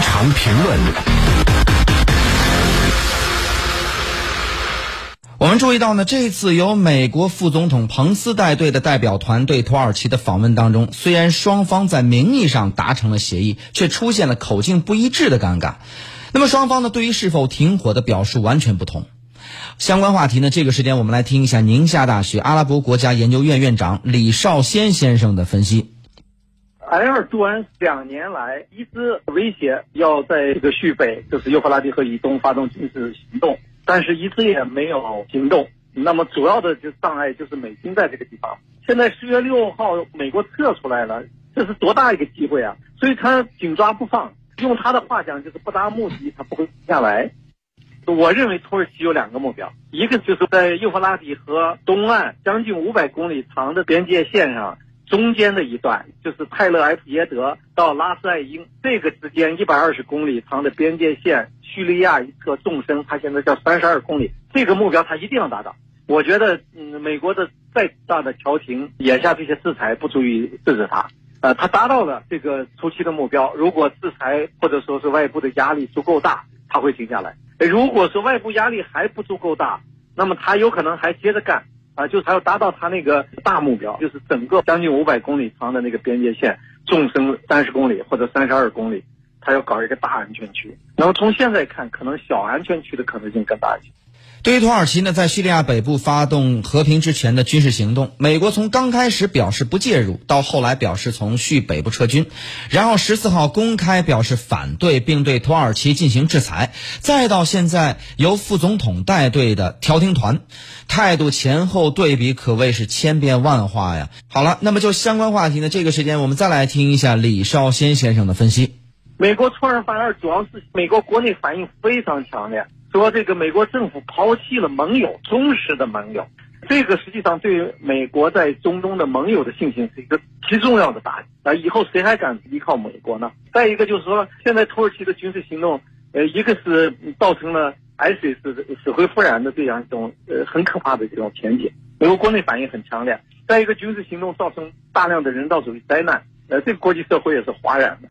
常评论。我们注意到呢，这次由美国副总统彭斯带队的代表团对土耳其的访问当中，虽然双方在名义上达成了协议，却出现了口径不一致的尴尬。那么双方呢，对于是否停火的表述完全不同。相关话题呢，这个时间我们来听一下宁夏大学阿拉伯国家研究院院长李少先先生的分析。埃尔多安两年来一直威胁要在这个叙北，就是幼发拉底河以东发动军事行动。但是一直也没有行动。那么主要的就障碍就是美军在这个地方。现在十月六号美国撤出来了，这是多大一个机会啊！所以他紧抓不放。用他的话讲，就是不达目的他不会下来。我认为土耳其有两个目标，一个就是在幼发拉底河东岸将近五百公里长的边界线上。中间的一段就是泰勒埃普耶德到拉斯艾因这个之间一百二十公里长的边界线，叙利亚一侧纵深，它现在叫三十二公里。这个目标它一定要达到。我觉得，嗯，美国的再大的调停，眼下这些制裁不足以制止它。呃，它达到了这个初期的目标。如果制裁或者说是外部的压力足够大，它会停下来。如果说外部压力还不足够大，那么它有可能还接着干。啊，就是他要达到他那个大目标，就是整个将近五百公里长的那个边界线，纵深三十公里或者三十二公里，他要搞一个大安全区。那么从现在看，可能小安全区的可能性更大一些。对于土耳其呢，在叙利亚北部发动和平之前的军事行动，美国从刚开始表示不介入，到后来表示从叙北部撤军，然后十四号公开表示反对，并对土耳其进行制裁，再到现在由副总统带队的调停团，态度前后对比可谓是千变万化呀。好了，那么就相关话题呢，这个时间我们再来听一下李少先先生的分析。美国出尔反尔，主要是美国国内反应非常强烈。说这个美国政府抛弃了盟友，忠实的盟友，这个实际上对美国在中东的盟友的信心是一个极重要的打击啊！以后谁还敢依靠美国呢？再一个就是说，现在土耳其的军事行动，呃，一个是造成了 ISIS 死灰复燃的这样一种呃很可怕的这种前景，美国国内反应很强烈；再一个军事行动造成大量的人道主义灾难，呃，这个国际社会也是哗然的。